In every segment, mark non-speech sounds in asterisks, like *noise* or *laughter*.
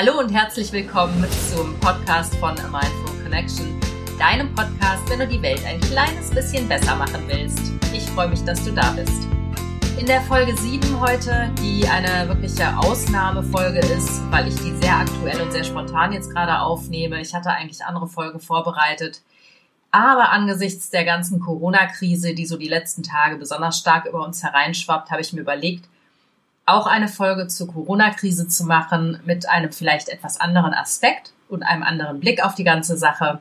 Hallo und herzlich willkommen zum Podcast von A Mindful Connection, deinem Podcast, wenn du die Welt ein kleines bisschen besser machen willst. Ich freue mich, dass du da bist. In der Folge 7 heute, die eine wirkliche Ausnahmefolge ist, weil ich die sehr aktuell und sehr spontan jetzt gerade aufnehme. Ich hatte eigentlich andere Folgen vorbereitet. Aber angesichts der ganzen Corona-Krise, die so die letzten Tage besonders stark über uns hereinschwappt, habe ich mir überlegt, auch eine Folge zur Corona-Krise zu machen mit einem vielleicht etwas anderen Aspekt und einem anderen Blick auf die ganze Sache.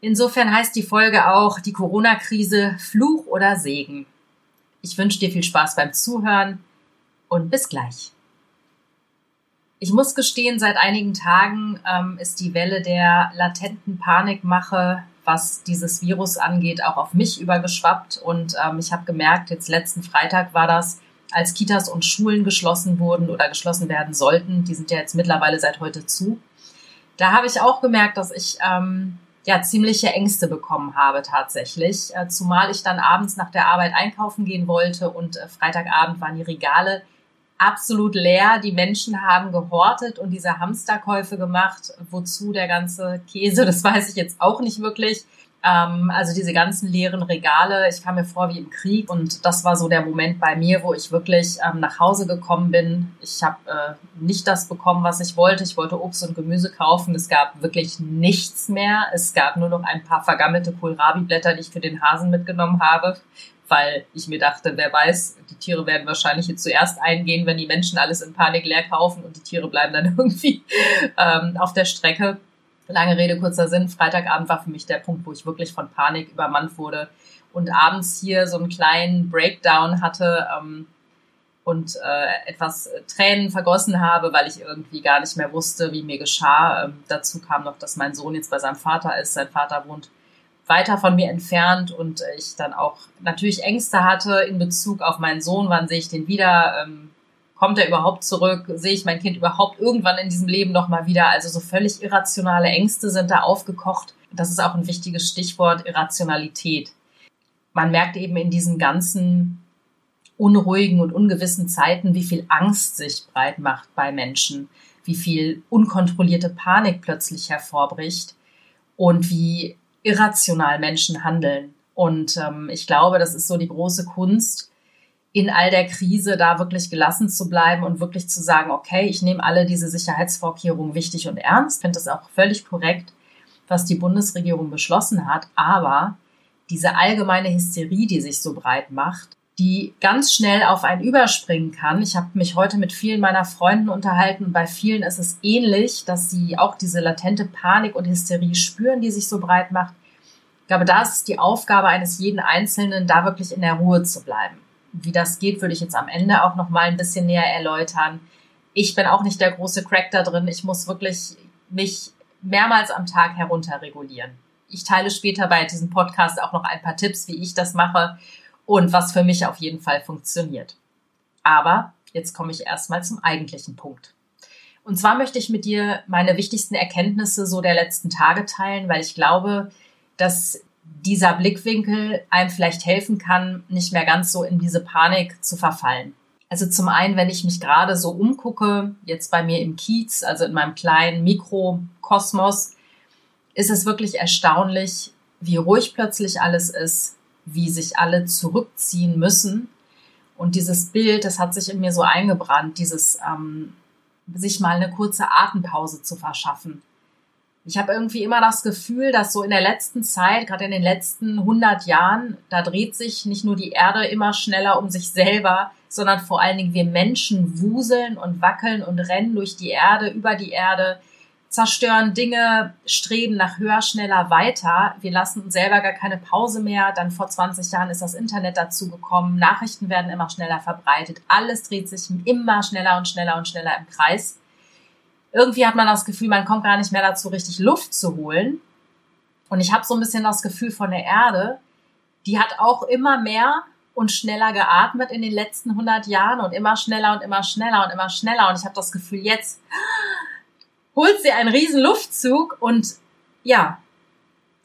Insofern heißt die Folge auch die Corona-Krise Fluch oder Segen. Ich wünsche dir viel Spaß beim Zuhören und bis gleich. Ich muss gestehen, seit einigen Tagen ähm, ist die Welle der latenten Panikmache, was dieses Virus angeht, auch auf mich übergeschwappt. Und ähm, ich habe gemerkt, jetzt letzten Freitag war das, als Kitas und Schulen geschlossen wurden oder geschlossen werden sollten. Die sind ja jetzt mittlerweile seit heute zu. Da habe ich auch gemerkt, dass ich ähm, ja ziemliche Ängste bekommen habe tatsächlich, äh, zumal ich dann abends nach der Arbeit einkaufen gehen wollte und äh, Freitagabend waren die Regale absolut leer. Die Menschen haben gehortet und diese Hamsterkäufe gemacht. Wozu der ganze Käse, *laughs* das weiß ich jetzt auch nicht wirklich. Ähm, also diese ganzen leeren Regale, ich kam mir vor wie im Krieg und das war so der Moment bei mir, wo ich wirklich ähm, nach Hause gekommen bin. Ich habe äh, nicht das bekommen, was ich wollte. Ich wollte Obst und Gemüse kaufen. Es gab wirklich nichts mehr. Es gab nur noch ein paar vergammelte Kohlrabi-Blätter, die ich für den Hasen mitgenommen habe, weil ich mir dachte, wer weiß, die Tiere werden wahrscheinlich jetzt zuerst eingehen, wenn die Menschen alles in Panik leer kaufen und die Tiere bleiben dann *laughs* irgendwie ähm, auf der Strecke. Lange Rede, kurzer Sinn. Freitagabend war für mich der Punkt, wo ich wirklich von Panik übermannt wurde und abends hier so einen kleinen Breakdown hatte ähm, und äh, etwas Tränen vergossen habe, weil ich irgendwie gar nicht mehr wusste, wie mir geschah. Ähm, dazu kam noch, dass mein Sohn jetzt bei seinem Vater ist. Sein Vater wohnt weiter von mir entfernt und ich dann auch natürlich Ängste hatte in Bezug auf meinen Sohn. Wann sehe ich den wieder? Ähm, kommt er überhaupt zurück? Sehe ich mein Kind überhaupt irgendwann in diesem Leben nochmal wieder? Also so völlig irrationale Ängste sind da aufgekocht. Das ist auch ein wichtiges Stichwort, Irrationalität. Man merkt eben in diesen ganzen unruhigen und ungewissen Zeiten, wie viel Angst sich breit macht bei Menschen, wie viel unkontrollierte Panik plötzlich hervorbricht und wie irrational Menschen handeln. Und ähm, ich glaube, das ist so die große Kunst, in all der Krise da wirklich gelassen zu bleiben und wirklich zu sagen, okay, ich nehme alle diese Sicherheitsvorkehrungen wichtig und ernst, finde das auch völlig korrekt, was die Bundesregierung beschlossen hat, aber diese allgemeine Hysterie, die sich so breit macht, die ganz schnell auf einen überspringen kann. Ich habe mich heute mit vielen meiner Freunden unterhalten bei vielen ist es ähnlich, dass sie auch diese latente Panik und Hysterie spüren, die sich so breit macht. Ich glaube, da ist die Aufgabe eines jeden Einzelnen, da wirklich in der Ruhe zu bleiben. Wie das geht, würde ich jetzt am Ende auch noch mal ein bisschen näher erläutern. Ich bin auch nicht der große Crack da drin. Ich muss wirklich mich mehrmals am Tag herunterregulieren. Ich teile später bei diesem Podcast auch noch ein paar Tipps, wie ich das mache und was für mich auf jeden Fall funktioniert. Aber jetzt komme ich erstmal zum eigentlichen Punkt. Und zwar möchte ich mit dir meine wichtigsten Erkenntnisse so der letzten Tage teilen, weil ich glaube, dass dieser Blickwinkel einem vielleicht helfen kann, nicht mehr ganz so in diese Panik zu verfallen. Also zum einen, wenn ich mich gerade so umgucke, jetzt bei mir im Kiez, also in meinem kleinen Mikrokosmos, ist es wirklich erstaunlich, wie ruhig plötzlich alles ist, wie sich alle zurückziehen müssen. Und dieses Bild, das hat sich in mir so eingebrannt, dieses ähm, sich mal eine kurze Atempause zu verschaffen ich habe irgendwie immer das Gefühl, dass so in der letzten Zeit, gerade in den letzten 100 Jahren, da dreht sich nicht nur die Erde immer schneller um sich selber, sondern vor allen Dingen wir Menschen wuseln und wackeln und rennen durch die Erde, über die Erde, zerstören Dinge, streben nach höher, schneller weiter. Wir lassen uns selber gar keine Pause mehr. Dann vor 20 Jahren ist das Internet dazu gekommen. Nachrichten werden immer schneller verbreitet. Alles dreht sich immer schneller und schneller und schneller im Kreis irgendwie hat man das Gefühl, man kommt gar nicht mehr dazu, richtig Luft zu holen. Und ich habe so ein bisschen das Gefühl von der Erde, die hat auch immer mehr und schneller geatmet in den letzten 100 Jahren und immer schneller und immer schneller und immer schneller. Und ich habe das Gefühl, jetzt holt sie einen riesen Luftzug und ja,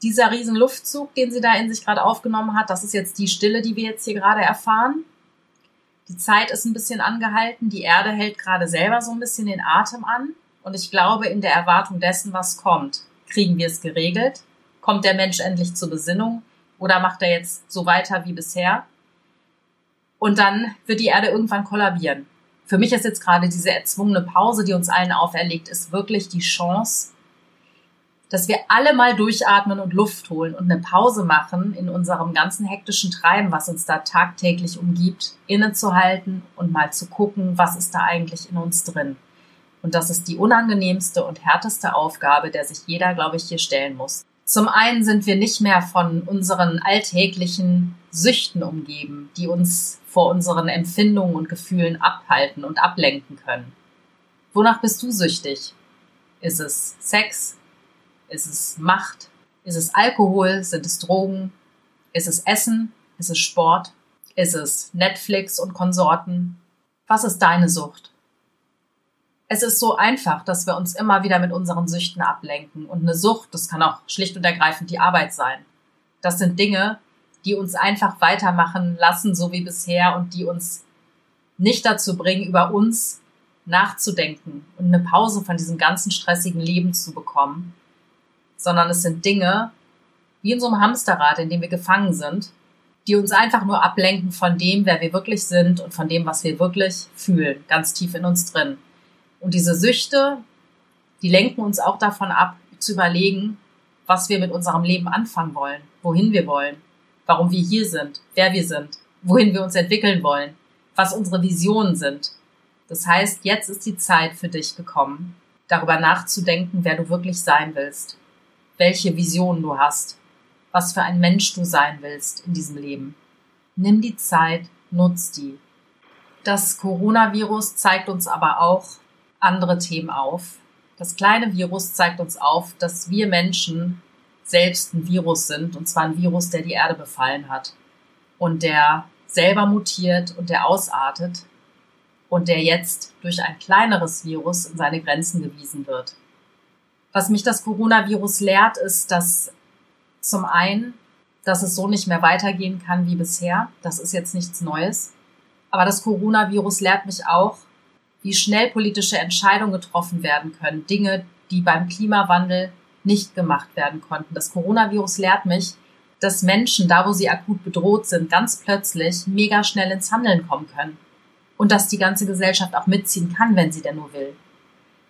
dieser riesen Luftzug, den sie da in sich gerade aufgenommen hat, das ist jetzt die Stille, die wir jetzt hier gerade erfahren. Die Zeit ist ein bisschen angehalten, die Erde hält gerade selber so ein bisschen den Atem an. Und ich glaube, in der Erwartung dessen, was kommt, kriegen wir es geregelt? Kommt der Mensch endlich zur Besinnung? Oder macht er jetzt so weiter wie bisher? Und dann wird die Erde irgendwann kollabieren. Für mich ist jetzt gerade diese erzwungene Pause, die uns allen auferlegt ist, wirklich die Chance, dass wir alle mal durchatmen und Luft holen und eine Pause machen in unserem ganzen hektischen Treiben, was uns da tagtäglich umgibt, innezuhalten und mal zu gucken, was ist da eigentlich in uns drin. Und das ist die unangenehmste und härteste Aufgabe, der sich jeder, glaube ich, hier stellen muss. Zum einen sind wir nicht mehr von unseren alltäglichen Süchten umgeben, die uns vor unseren Empfindungen und Gefühlen abhalten und ablenken können. Wonach bist du süchtig? Ist es Sex? Ist es Macht? Ist es Alkohol? Sind es Drogen? Ist es Essen? Ist es Sport? Ist es Netflix und Konsorten? Was ist deine Sucht? Es ist so einfach, dass wir uns immer wieder mit unseren Süchten ablenken. Und eine Sucht, das kann auch schlicht und ergreifend die Arbeit sein. Das sind Dinge, die uns einfach weitermachen lassen, so wie bisher, und die uns nicht dazu bringen, über uns nachzudenken und eine Pause von diesem ganzen stressigen Leben zu bekommen, sondern es sind Dinge, wie in so einem Hamsterrad, in dem wir gefangen sind, die uns einfach nur ablenken von dem, wer wir wirklich sind und von dem, was wir wirklich fühlen, ganz tief in uns drin. Und diese Süchte, die lenken uns auch davon ab, zu überlegen, was wir mit unserem Leben anfangen wollen, wohin wir wollen, warum wir hier sind, wer wir sind, wohin wir uns entwickeln wollen, was unsere Visionen sind. Das heißt, jetzt ist die Zeit für dich gekommen, darüber nachzudenken, wer du wirklich sein willst, welche Visionen du hast, was für ein Mensch du sein willst in diesem Leben. Nimm die Zeit, nutz die. Das Coronavirus zeigt uns aber auch andere Themen auf. Das kleine Virus zeigt uns auf, dass wir Menschen selbst ein Virus sind, und zwar ein Virus, der die Erde befallen hat und der selber mutiert und der ausartet und der jetzt durch ein kleineres Virus in seine Grenzen gewiesen wird. Was mich das Coronavirus lehrt, ist, dass zum einen, dass es so nicht mehr weitergehen kann wie bisher. Das ist jetzt nichts Neues. Aber das Coronavirus lehrt mich auch, wie schnell politische Entscheidungen getroffen werden können. Dinge, die beim Klimawandel nicht gemacht werden konnten. Das Coronavirus lehrt mich, dass Menschen, da wo sie akut bedroht sind, ganz plötzlich mega schnell ins Handeln kommen können. Und dass die ganze Gesellschaft auch mitziehen kann, wenn sie denn nur will.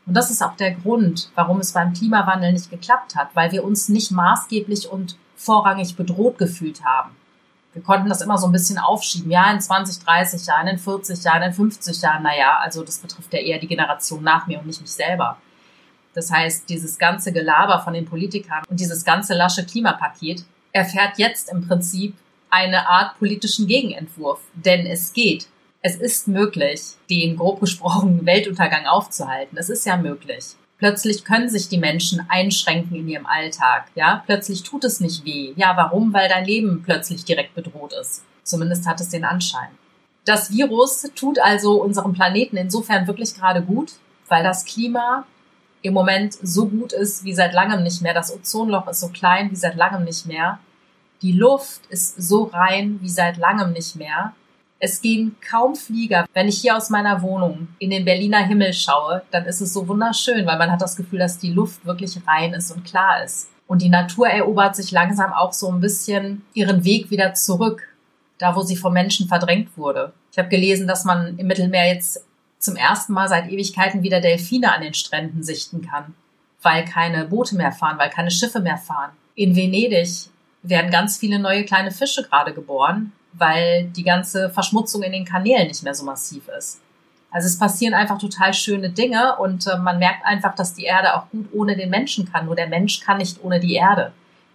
Und das ist auch der Grund, warum es beim Klimawandel nicht geklappt hat, weil wir uns nicht maßgeblich und vorrangig bedroht gefühlt haben. Wir konnten das immer so ein bisschen aufschieben. Ja, in 20, 30 Jahren, in 40 Jahren, in 50 Jahren, naja, also das betrifft ja eher die Generation nach mir und nicht mich selber. Das heißt, dieses ganze Gelaber von den Politikern und dieses ganze lasche Klimapaket erfährt jetzt im Prinzip eine Art politischen Gegenentwurf. Denn es geht. Es ist möglich, den grob gesprochen Weltuntergang aufzuhalten. Es ist ja möglich. Plötzlich können sich die Menschen einschränken in ihrem Alltag. Ja, plötzlich tut es nicht weh. Ja, warum? Weil dein Leben plötzlich direkt bedroht ist. Zumindest hat es den Anschein. Das Virus tut also unserem Planeten insofern wirklich gerade gut, weil das Klima im Moment so gut ist wie seit langem nicht mehr. Das Ozonloch ist so klein wie seit langem nicht mehr. Die Luft ist so rein wie seit langem nicht mehr. Es gehen kaum Flieger. Wenn ich hier aus meiner Wohnung in den Berliner Himmel schaue, dann ist es so wunderschön, weil man hat das Gefühl, dass die Luft wirklich rein ist und klar ist. Und die Natur erobert sich langsam auch so ein bisschen ihren Weg wieder zurück, da wo sie vom Menschen verdrängt wurde. Ich habe gelesen, dass man im Mittelmeer jetzt zum ersten Mal seit Ewigkeiten wieder Delfine an den Stränden sichten kann, weil keine Boote mehr fahren, weil keine Schiffe mehr fahren. In Venedig werden ganz viele neue kleine Fische gerade geboren, weil die ganze Verschmutzung in den Kanälen nicht mehr so massiv ist. Also es passieren einfach total schöne Dinge und äh, man merkt einfach, dass die Erde auch gut ohne den Menschen kann. Nur der Mensch kann nicht ohne die Erde.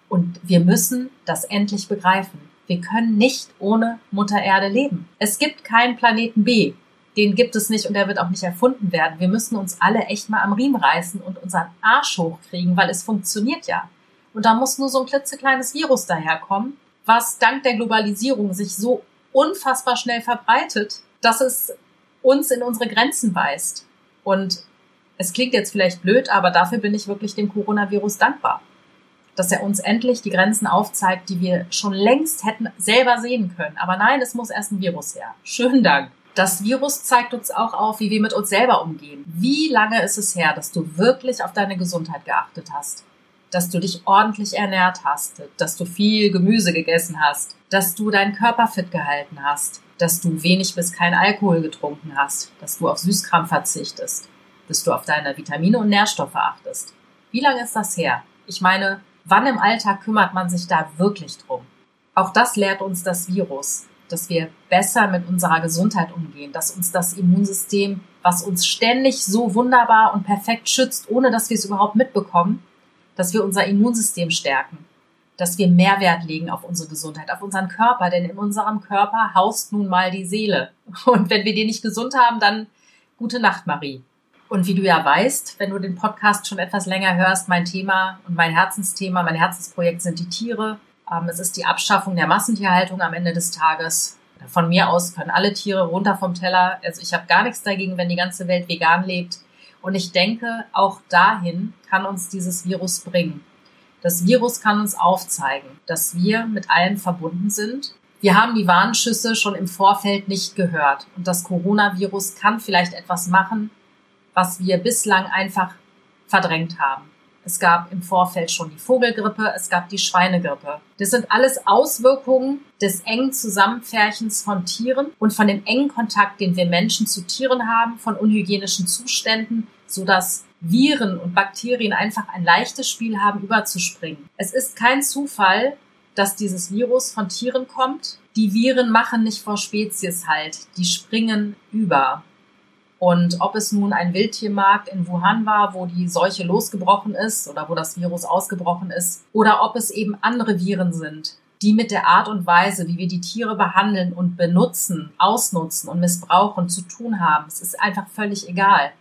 Und wir müssen das endlich begreifen. Wir können nicht ohne Mutter Erde leben. Es gibt keinen Planeten B den gibt es nicht und der wird auch nicht erfunden werden. Wir müssen uns alle echt mal am Riemen reißen und unseren Arsch hochkriegen, weil es funktioniert ja. Und da muss nur so ein klitzekleines Virus daherkommen, was dank der Globalisierung sich so unfassbar schnell verbreitet, dass es uns in unsere Grenzen weist. Und es klingt jetzt vielleicht blöd, aber dafür bin ich wirklich dem Coronavirus dankbar. Dass er uns endlich die Grenzen aufzeigt, die wir schon längst hätten selber sehen können. Aber nein, es muss erst ein Virus her. Schönen Dank. Das Virus zeigt uns auch auf, wie wir mit uns selber umgehen. Wie lange ist es her, dass du wirklich auf deine Gesundheit geachtet hast? Dass du dich ordentlich ernährt hast, dass du viel Gemüse gegessen hast, dass du deinen Körper fit gehalten hast, dass du wenig bis kein Alkohol getrunken hast, dass du auf Süßkram verzichtest, dass du auf deine Vitamine und Nährstoffe achtest. Wie lange ist das her? Ich meine, wann im Alltag kümmert man sich da wirklich drum? Auch das lehrt uns das Virus, dass wir besser mit unserer Gesundheit umgehen, dass uns das Immunsystem, was uns ständig so wunderbar und perfekt schützt, ohne dass wir es überhaupt mitbekommen, dass wir unser Immunsystem stärken, dass wir Mehrwert legen auf unsere Gesundheit, auf unseren Körper, denn in unserem Körper haust nun mal die Seele. *laughs* Und wenn wir den nicht gesund haben, dann gute Nacht, Marie. Und wie du ja weißt, wenn du den Podcast schon etwas länger hörst, mein Thema und mein Herzensthema, mein Herzensprojekt sind die Tiere. Ähm, es ist die Abschaffung der Massentierhaltung am Ende des Tages. Von mir aus können alle Tiere runter vom Teller. Also ich habe gar nichts dagegen, wenn die ganze Welt vegan lebt. Und ich denke, auch dahin kann uns dieses Virus bringen. Das Virus kann uns aufzeigen, dass wir mit allen verbunden sind. Wir haben die Warnschüsse schon im Vorfeld nicht gehört. Und das Coronavirus kann vielleicht etwas machen, was wir bislang einfach verdrängt haben. Es gab im Vorfeld schon die Vogelgrippe, es gab die Schweinegrippe. Das sind alles Auswirkungen des engen Zusammenfärchens von Tieren und von dem engen Kontakt, den wir Menschen zu Tieren haben, von unhygienischen Zuständen, sodass Viren und Bakterien einfach ein leichtes Spiel haben, überzuspringen. Es ist kein Zufall, dass dieses Virus von Tieren kommt. Die Viren machen nicht vor Spezies halt, die springen über. Und ob es nun ein Wildtiermarkt in Wuhan war, wo die Seuche losgebrochen ist oder wo das Virus ausgebrochen ist, oder ob es eben andere Viren sind, die mit der Art und Weise, wie wir die Tiere behandeln und benutzen, ausnutzen und missbrauchen, zu tun haben. Es ist einfach völlig egal.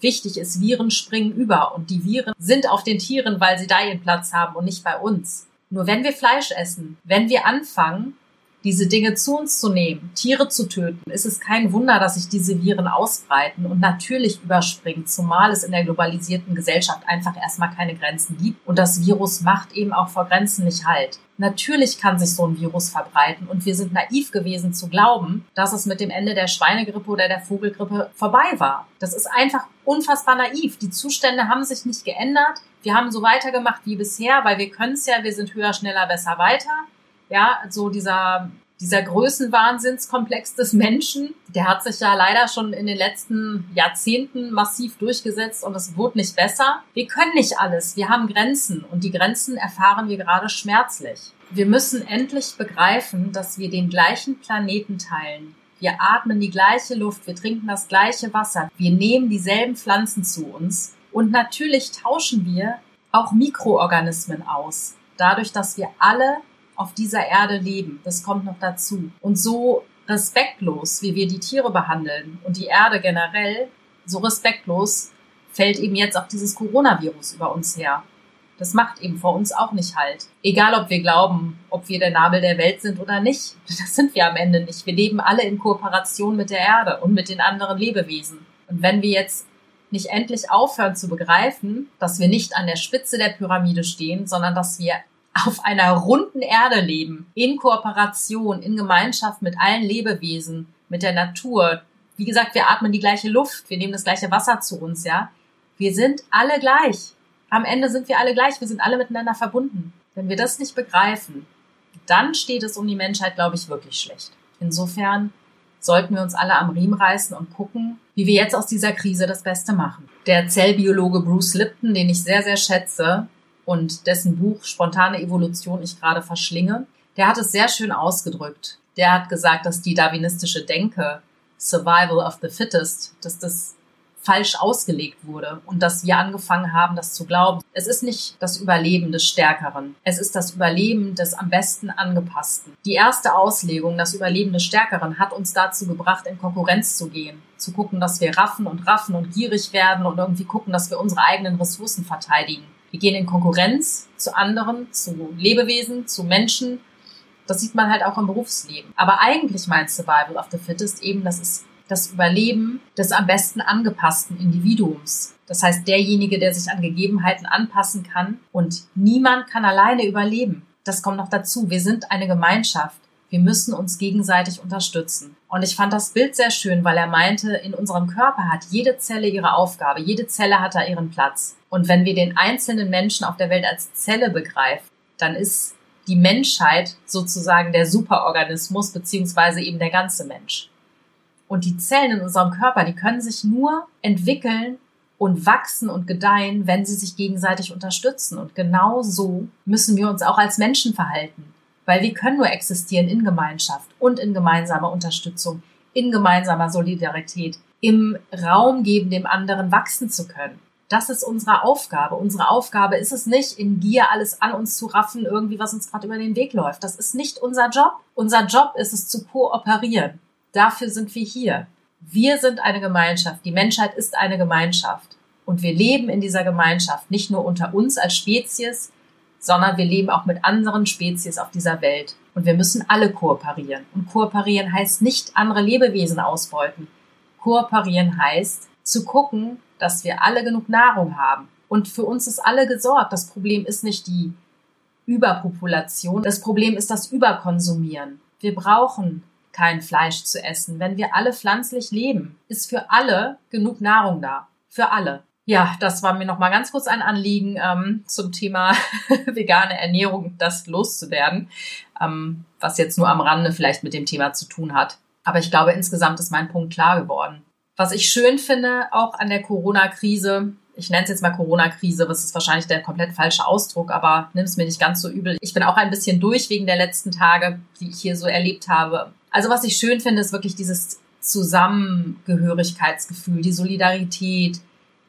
Wichtig ist, Viren springen über und die Viren sind auf den Tieren, weil sie da ihren Platz haben und nicht bei uns. Nur wenn wir Fleisch essen, wenn wir anfangen, diese Dinge zu uns zu nehmen, Tiere zu töten, ist es kein Wunder, dass sich diese Viren ausbreiten und natürlich überspringen, zumal es in der globalisierten Gesellschaft einfach erstmal keine Grenzen gibt und das Virus macht eben auch vor Grenzen nicht halt. Natürlich kann sich so ein Virus verbreiten und wir sind naiv gewesen zu glauben, dass es mit dem Ende der Schweinegrippe oder der Vogelgrippe vorbei war. Das ist einfach unfassbar naiv. Die Zustände haben sich nicht geändert. Wir haben so weitergemacht wie bisher, weil wir können es ja, wir sind höher, schneller, besser, weiter ja, so dieser dieser Größenwahnsinnskomplex des Menschen, der hat sich ja leider schon in den letzten Jahrzehnten massiv durchgesetzt und es wurde nicht besser. Wir können nicht alles. Wir haben Grenzen und die Grenzen erfahren wir gerade schmerzlich. Wir müssen endlich begreifen, dass wir den gleichen Planeten teilen. Wir atmen die gleiche Luft, wir trinken das gleiche Wasser, wir nehmen dieselben Pflanzen zu uns und natürlich tauschen wir auch Mikroorganismen aus. Dadurch, dass wir alle auf dieser Erde leben. Das kommt noch dazu. Und so respektlos, wie wir die Tiere behandeln und die Erde generell, so respektlos fällt eben jetzt auch dieses Coronavirus über uns her. Das macht eben vor uns auch nicht halt. Egal, ob wir glauben, ob wir der Nabel der Welt sind oder nicht. *laughs* Das sind wir am Ende nicht. Wir leben alle in Kooperation mit der Erde und mit den anderen Lebewesen. Und wenn wir jetzt nicht endlich aufhören zu begreifen, dass wir nicht an der Spitze der Pyramide stehen, sondern dass wir auf einer runden Erde leben, in Kooperation, in Gemeinschaft mit allen Lebewesen, mit der Natur. Wie gesagt, wir atmen die gleiche Luft, wir nehmen das gleiche Wasser zu uns, ja. Wir sind alle gleich. Am Ende sind wir alle gleich, wir sind alle miteinander verbunden. Wenn wir das nicht begreifen, dann steht es um die Menschheit, glaube ich, wirklich schlecht. Insofern sollten wir uns alle am Riemen reißen und gucken, wie wir jetzt aus dieser Krise das Beste machen. Der Zellbiologe Bruce Lipton, den ich sehr, sehr schätze, und dessen Buch Spontane Evolution ich gerade verschlinge, der hat es sehr schön ausgedrückt. Der hat gesagt, dass die darwinistische Denke, Survival of the Fittest, dass das falsch ausgelegt wurde und dass wir angefangen haben, das zu glauben. Es ist nicht das Überleben des Stärkeren. Es ist das Überleben des am besten angepassten. Die erste Auslegung, das Überleben des Stärkeren, hat uns dazu gebracht, in Konkurrenz zu gehen. Zu gucken, dass wir raffen und raffen und gierig werden und irgendwie gucken, dass wir unsere eigenen Ressourcen verteidigen. Wir gehen in Konkurrenz zu anderen, zu Lebewesen, zu Menschen. Das sieht man halt auch im Berufsleben. Aber eigentlich meint Survival of the Fittest eben, das ist das Überleben des am besten angepassten Individuums. Das heißt, derjenige, der sich an Gegebenheiten anpassen kann und niemand kann alleine überleben. Das kommt noch dazu. Wir sind eine Gemeinschaft. Wir müssen uns gegenseitig unterstützen. Und ich fand das Bild sehr schön, weil er meinte, in unserem Körper hat jede Zelle ihre Aufgabe, jede Zelle hat da ihren Platz. Und wenn wir den einzelnen Menschen auf der Welt als Zelle begreifen, dann ist die Menschheit sozusagen der Superorganismus beziehungsweise eben der ganze Mensch. Und die Zellen in unserem Körper, die können sich nur entwickeln und wachsen und gedeihen, wenn sie sich gegenseitig unterstützen. Und genau so müssen wir uns auch als Menschen verhalten. Weil wir können nur existieren in Gemeinschaft und in gemeinsamer Unterstützung, in gemeinsamer Solidarität, im Raum geben, dem anderen wachsen zu können. Das ist unsere Aufgabe. Unsere Aufgabe ist es nicht, in Gier alles an uns zu raffen, irgendwie, was uns gerade über den Weg läuft. Das ist nicht unser Job. Unser Job ist es zu kooperieren. Dafür sind wir hier. Wir sind eine Gemeinschaft. Die Menschheit ist eine Gemeinschaft. Und wir leben in dieser Gemeinschaft nicht nur unter uns als Spezies, sondern wir leben auch mit anderen Spezies auf dieser Welt. Und wir müssen alle kooperieren. Und kooperieren heißt nicht andere Lebewesen ausbeuten. Kooperieren heißt zu gucken, dass wir alle genug Nahrung haben. Und für uns ist alle gesorgt. Das Problem ist nicht die Überpopulation. Das Problem ist das Überkonsumieren. Wir brauchen kein Fleisch zu essen. Wenn wir alle pflanzlich leben, ist für alle genug Nahrung da. Für alle. Ja, das war mir noch mal ganz kurz ein Anliegen ähm, zum Thema *laughs* vegane Ernährung, das loszuwerden, ähm, was jetzt nur am Rande vielleicht mit dem Thema zu tun hat. Aber ich glaube, insgesamt ist mein Punkt klar geworden. Was ich schön finde, auch an der Corona-Krise, ich nenne es jetzt mal Corona-Krise, was ist wahrscheinlich der komplett falsche Ausdruck, aber nimm es mir nicht ganz so übel. Ich bin auch ein bisschen durch wegen der letzten Tage, die ich hier so erlebt habe. Also was ich schön finde, ist wirklich dieses Zusammengehörigkeitsgefühl, die Solidarität,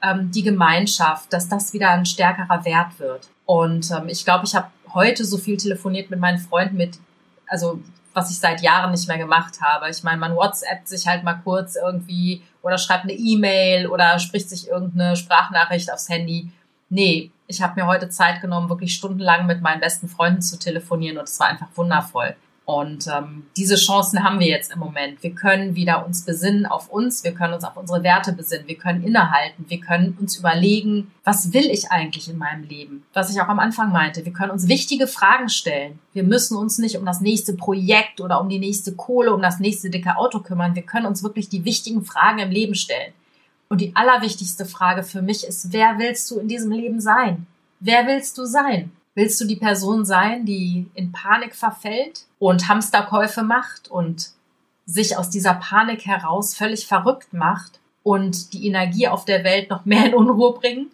ähm, die Gemeinschaft, dass das wieder ein stärkerer Wert wird. Und ähm, ich glaube, ich habe heute so viel telefoniert mit meinen Freunden, mit, also was ich seit Jahren nicht mehr gemacht habe. Ich meine, man WhatsApp sich halt mal kurz irgendwie oder schreibt eine E-Mail oder spricht sich irgendeine Sprachnachricht aufs Handy. Nee, ich habe mir heute Zeit genommen, wirklich stundenlang mit meinen besten Freunden zu telefonieren und es war einfach wundervoll. Und ähm, diese Chancen haben wir jetzt im Moment. Wir können wieder uns besinnen auf uns, wir können uns auf unsere Werte besinnen, wir können innehalten, wir können uns überlegen, was will ich eigentlich in meinem Leben? Was ich auch am Anfang meinte, wir können uns wichtige Fragen stellen. Wir müssen uns nicht um das nächste Projekt oder um die nächste Kohle, um das nächste dicke Auto kümmern. Wir können uns wirklich die wichtigen Fragen im Leben stellen. Und die allerwichtigste Frage für mich ist, wer willst du in diesem Leben sein? Wer willst du sein? Willst du die Person sein, die in Panik verfällt und Hamsterkäufe macht und sich aus dieser Panik heraus völlig verrückt macht und die Energie auf der Welt noch mehr in Unruhe bringen?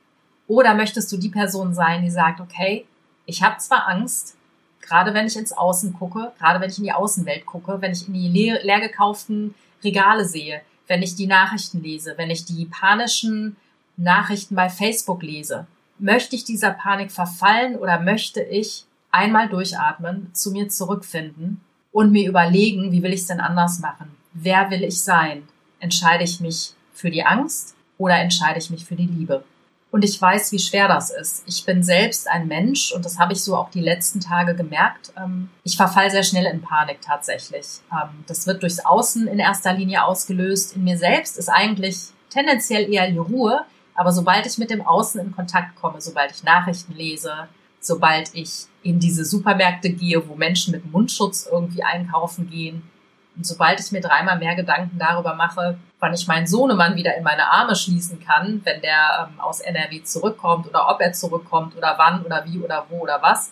Oder möchtest du die Person sein, die sagt, okay, ich habe zwar Angst, gerade wenn ich ins Außen gucke, gerade wenn ich in die Außenwelt gucke, wenn ich in die leer, leer gekauften Regale sehe, wenn ich die Nachrichten lese, wenn ich die panischen Nachrichten bei Facebook lese, möchte ich dieser Panik verfallen oder möchte ich einmal durchatmen, zu mir zurückfinden und mir überlegen, wie will ich es denn anders machen? Wer will ich sein? Entscheide ich mich für die Angst oder entscheide ich mich für die Liebe? Und ich weiß, wie schwer das ist. Ich bin selbst ein Mensch und das habe ich so auch die letzten Tage gemerkt. Ähm, ich verfall sehr schnell in Panik tatsächlich. Ähm, das wird durchs Außen in erster Linie ausgelöst. In mir selbst ist eigentlich tendenziell eher die Ruhe. Aber sobald ich mit dem Außen in Kontakt komme, sobald ich Nachrichten lese, sobald ich in diese Supermärkte gehe, wo Menschen mit Mundschutz irgendwie einkaufen gehen, und sobald ich mir dreimal mehr Gedanken darüber mache, wann ich meinen Sohnemann wieder in meine Arme schließen kann, wenn der ähm, aus NRW zurückkommt oder ob er zurückkommt oder wann oder wie oder wo oder was,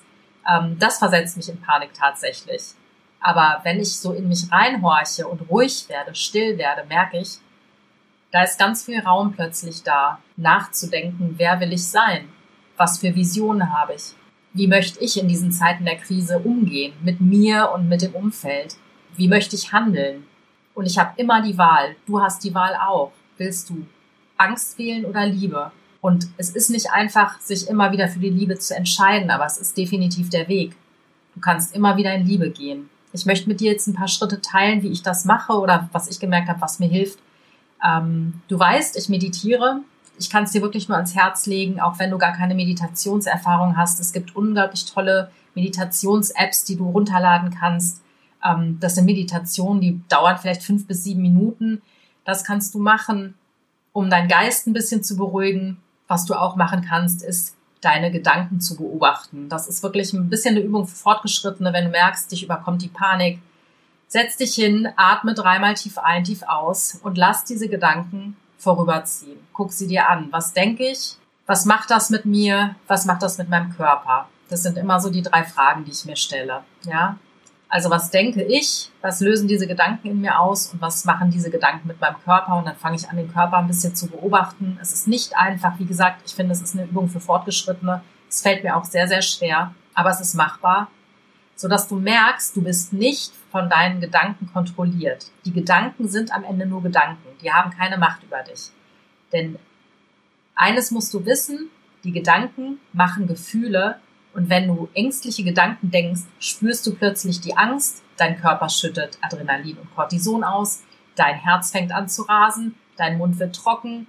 ähm, das versetzt mich in Panik tatsächlich. Aber wenn ich so in mich reinhorche und ruhig werde, still werde, merke ich, da ist ganz viel Raum plötzlich da, nachzudenken, wer will ich sein? Was für Visionen habe ich? Wie möchte ich in diesen Zeiten der Krise umgehen? Mit mir und mit dem Umfeld? Wie möchte ich handeln? Und ich habe immer die Wahl. Du hast die Wahl auch. Willst du Angst wählen oder Liebe? Und es ist nicht einfach, sich immer wieder für die Liebe zu entscheiden, aber es ist definitiv der Weg. Du kannst immer wieder in Liebe gehen. Ich möchte mit dir jetzt ein paar Schritte teilen, wie ich das mache oder was ich gemerkt habe, was mir hilft, ähm, du weißt, ich meditiere. Ich kann es dir wirklich nur ans Herz legen, auch wenn du gar keine Meditationserfahrung hast. Es gibt unglaublich tolle Meditations-Apps, die du runterladen kannst. Ähm, das sind Meditationen, die dauern vielleicht fünf bis sieben Minuten. Das kannst du machen, um deinen Geist ein bisschen zu beruhigen. Was du auch machen kannst, ist deine Gedanken zu beobachten. Das ist wirklich ein bisschen eine Übung für Fortgeschrittene, wenn du merkst, dich überkommt die Panik, Setz dich hin, atme dreimal tief ein, tief aus und lass diese Gedanken vorüberziehen. Guck sie dir an. Was denke ich? Was macht das mit mir? Was macht das mit meinem Körper? Das sind immer so die drei Fragen, die ich mir stelle. Ja. Also was denke ich? Was lösen diese Gedanken in mir aus? Und was machen diese Gedanken mit meinem Körper? Und dann fange ich an, den Körper ein bisschen zu beobachten. Es ist nicht einfach. Wie gesagt, ich finde, es ist eine Übung für Fortgeschrittene. Es fällt mir auch sehr, sehr schwer. Aber es ist machbar sodass du merkst, du bist nicht von deinen Gedanken kontrolliert. Die Gedanken sind am Ende nur Gedanken. Die haben keine Macht über dich. Denn eines musst du wissen, die Gedanken machen Gefühle und wenn du ängstliche Gedanken denkst, spürst du plötzlich die Angst, dein Körper schüttet Adrenalin und Cortison aus, dein Herz fängt an zu rasen, dein Mund wird trocken,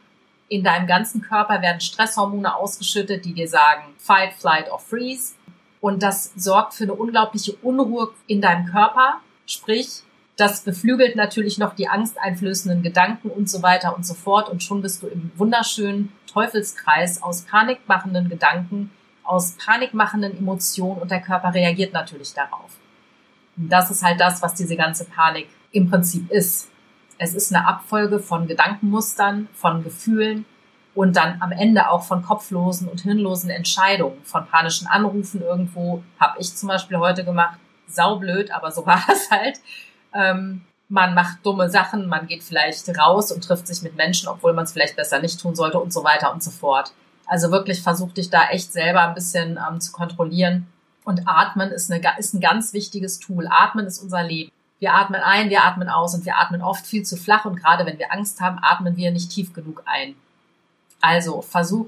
in deinem ganzen Körper werden Stresshormone ausgeschüttet, die dir sagen, fight, flight or freeze. Und das sorgt für eine unglaubliche Unruhe in deinem Körper. Sprich, das beflügelt natürlich noch die angsteinflößenden Gedanken und so weiter und so fort. Und schon bist du im wunderschönen Teufelskreis aus panikmachenden Gedanken, aus panikmachenden Emotionen und der Körper reagiert natürlich darauf. Und das ist halt das, was diese ganze Panik im Prinzip ist. Es ist eine Abfolge von Gedankenmustern, von Gefühlen, und dann am Ende auch von kopflosen und hirnlosen Entscheidungen, von panischen Anrufen irgendwo, habe ich zum Beispiel heute gemacht, saublöd, aber so *laughs* war das halt. Ähm, man macht dumme Sachen, man geht vielleicht raus und trifft sich mit Menschen, obwohl man es vielleicht besser nicht tun sollte und so weiter und so fort. Also wirklich versuch dich da echt selber ein bisschen ähm, zu kontrollieren. Und Atmen ist, eine, ist ein ganz wichtiges Tool. Atmen ist unser Leben. Wir atmen ein, wir atmen aus und wir atmen oft viel zu flach und gerade wenn wir Angst haben, atmen wir nicht tief genug ein. Also versuch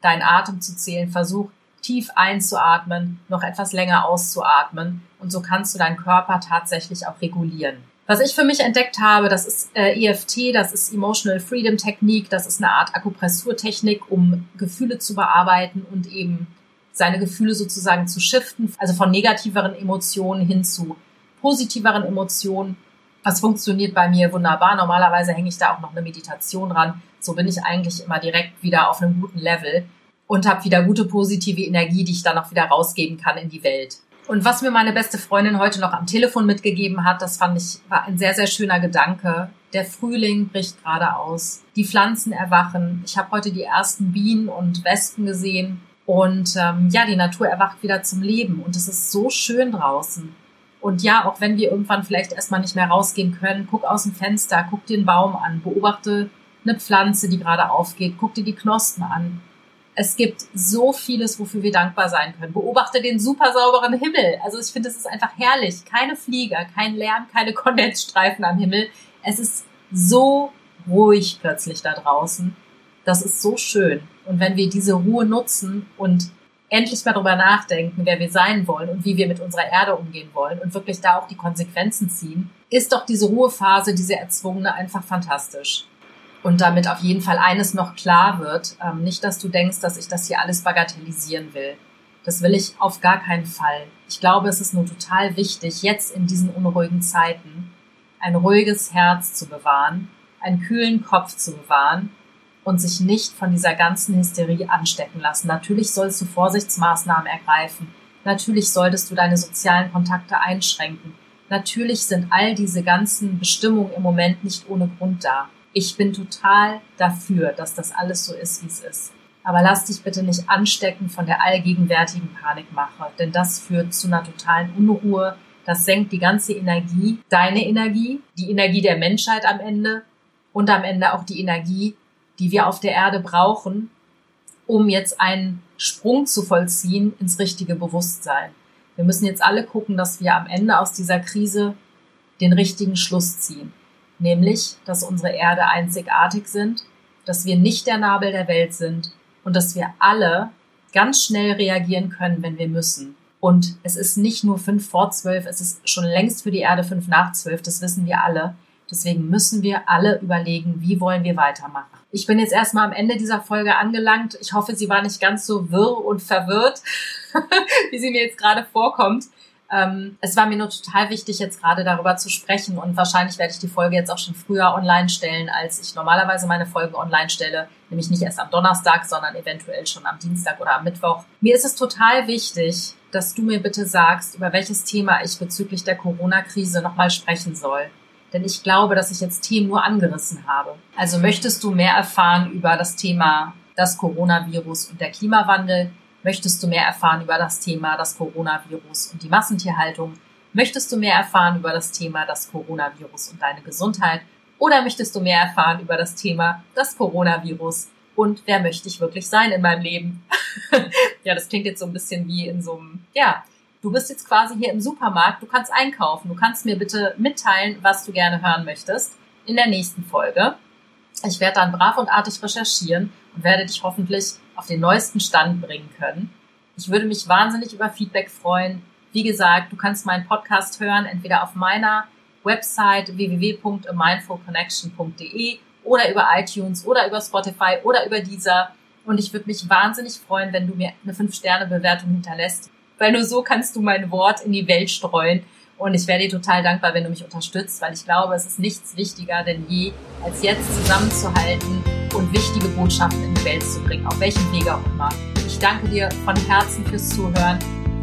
deinen Atem zu zählen, versuch tief einzuatmen, noch etwas länger auszuatmen und so kannst du deinen Körper tatsächlich auch regulieren. Was ich für mich entdeckt habe, das ist äh, EFT, das ist Emotional Freedom Technik, das ist eine Art Akupressurtechnik, um Gefühle zu bearbeiten und eben seine Gefühle sozusagen zu shiften, also von negativeren Emotionen hin zu positiveren Emotionen. Das funktioniert bei mir wunderbar. Normalerweise hänge ich da auch noch eine Meditation dran. So bin ich eigentlich immer direkt wieder auf einem guten Level und habe wieder gute positive Energie, die ich dann auch wieder rausgeben kann in die Welt. Und was mir meine beste Freundin heute noch am Telefon mitgegeben hat, das fand ich war ein sehr sehr schöner Gedanke. Der Frühling bricht gerade aus. Die Pflanzen erwachen. Ich habe heute die ersten Bienen und Wespen gesehen. Und ähm, ja, die Natur erwacht wieder zum Leben. Und es ist so schön draußen. Und ja, auch wenn wir irgendwann vielleicht erstmal nicht mehr rausgehen können, guck aus dem Fenster, guck den Baum an, beobachte eine Pflanze, die gerade aufgeht, guck dir die Knospen an. Es gibt so vieles, wofür wir dankbar sein können. Beobachte den super sauberen Himmel. Also ich finde, es ist einfach herrlich. Keine Flieger, kein Lärm, keine Kondensstreifen am Himmel. Es ist so ruhig plötzlich da draußen. Das ist so schön. Und wenn wir diese Ruhe nutzen und endlich mal darüber nachdenken, wer wir sein wollen und wie wir mit unserer Erde umgehen wollen und wirklich da auch die Konsequenzen ziehen, ist doch diese Ruhephrase, diese erzwungene einfach fantastisch. Und damit auf jeden Fall eines noch klar wird, ähm, nicht, dass du denkst, dass ich das hier alles bagatellisieren will. Das will ich auf gar keinen Fall. Ich glaube, es ist nur total wichtig, jetzt in diesen unruhigen Zeiten ein ruhiges Herz zu bewahren, einen kühlen Kopf zu bewahren und sich nicht von dieser ganzen Hysterie anstecken lassen. Natürlich sollst du Vorsichtsmaßnahmen ergreifen. Natürlich solltest du deine sozialen Kontakte einschränken. Natürlich sind all diese ganzen Bestimmungen im Moment nicht ohne Grund da. Ich bin total dafür, dass das alles so ist, wie es ist. Aber lass dich bitte nicht anstecken von der allgegenwärtigen Panikmache, denn das führt zu einer totalen Unruhe. Das senkt die ganze Energie, deine Energie, die Energie der Menschheit am Ende und am Ende auch die Energie die wir auf der Erde brauchen, um jetzt einen Sprung zu vollziehen ins richtige Bewusstsein. Wir müssen jetzt alle gucken, dass wir am Ende aus dieser Krise den richtigen Schluss ziehen. Nämlich, dass unsere Erde einzigartig sind, dass wir nicht der Nabel der Welt sind und dass wir alle ganz schnell reagieren können, wenn wir müssen. Und es ist nicht nur fünf vor zwölf, es ist schon längst für die Erde fünf nach zwölf, das wissen wir alle. Deswegen müssen wir alle überlegen, wie wollen wir weitermachen. Ich bin jetzt erstmal am Ende dieser Folge angelangt. Ich hoffe, sie war nicht ganz so wirr und verwirrt, *laughs* wie sie mir jetzt gerade vorkommt. Ähm, es war mir nur total wichtig, jetzt gerade darüber zu sprechen und wahrscheinlich werde ich die Folge jetzt auch schon früher online stellen, als ich normalerweise meine Folgen online stelle, nämlich nicht erst am Donnerstag, sondern eventuell schon am Dienstag oder am Mittwoch. Mir ist es total wichtig, dass du mir bitte sagst, über welches Thema ich bezüglich der Corona-Krise nochmal sprechen soll. Denn ich glaube, dass ich jetzt Themen nur angerissen habe. Also möchtest du mehr erfahren über das Thema das Coronavirus und der Klimawandel? Möchtest du mehr erfahren über das Thema das Coronavirus und die Massentierhaltung? Möchtest du mehr erfahren über das Thema das Coronavirus und deine Gesundheit? Oder möchtest du mehr erfahren über das Thema das Coronavirus und wer möchte ich wirklich sein in meinem Leben? *laughs* ja, das klingt jetzt so ein bisschen wie in so einem, ja, du bist jetzt quasi hier im Supermarkt, du kannst einkaufen, du kannst mir bitte mitteilen, was du gerne hören möchtest in der nächsten Folge. Ich werde dann brav und artig recherchieren und werde dich hoffentlich auf den neuesten Stand bringen können. Ich würde mich wahnsinnig über Feedback freuen. Wie gesagt, du kannst meinen Podcast hören, entweder auf meiner Website www.amindfulconnection.de oder über iTunes oder über Spotify oder über dieser. Und ich würde mich wahnsinnig freuen, wenn du mir eine 5-Sterne-Bewertung hinterlässt, weil nur so kannst du mein Wort in die Welt streuen. Und ich wäre dir total dankbar, wenn du mich unterstützt, weil ich glaube, es ist nichts wichtiger denn je, als jetzt zusammenzuhalten und wichtige Botschaften in die Welt zu bringen, auf welchem Wege auch immer. Ich danke dir von Herzen fürs Zuhören.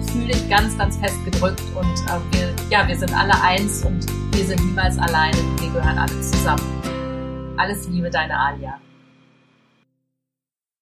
Ich fühle dich ganz, ganz fest gedrückt und äh, wir, ja, wir sind alle eins und wir sind niemals alleine. Wir gehören alle zusammen. Alles Liebe, deine Alia.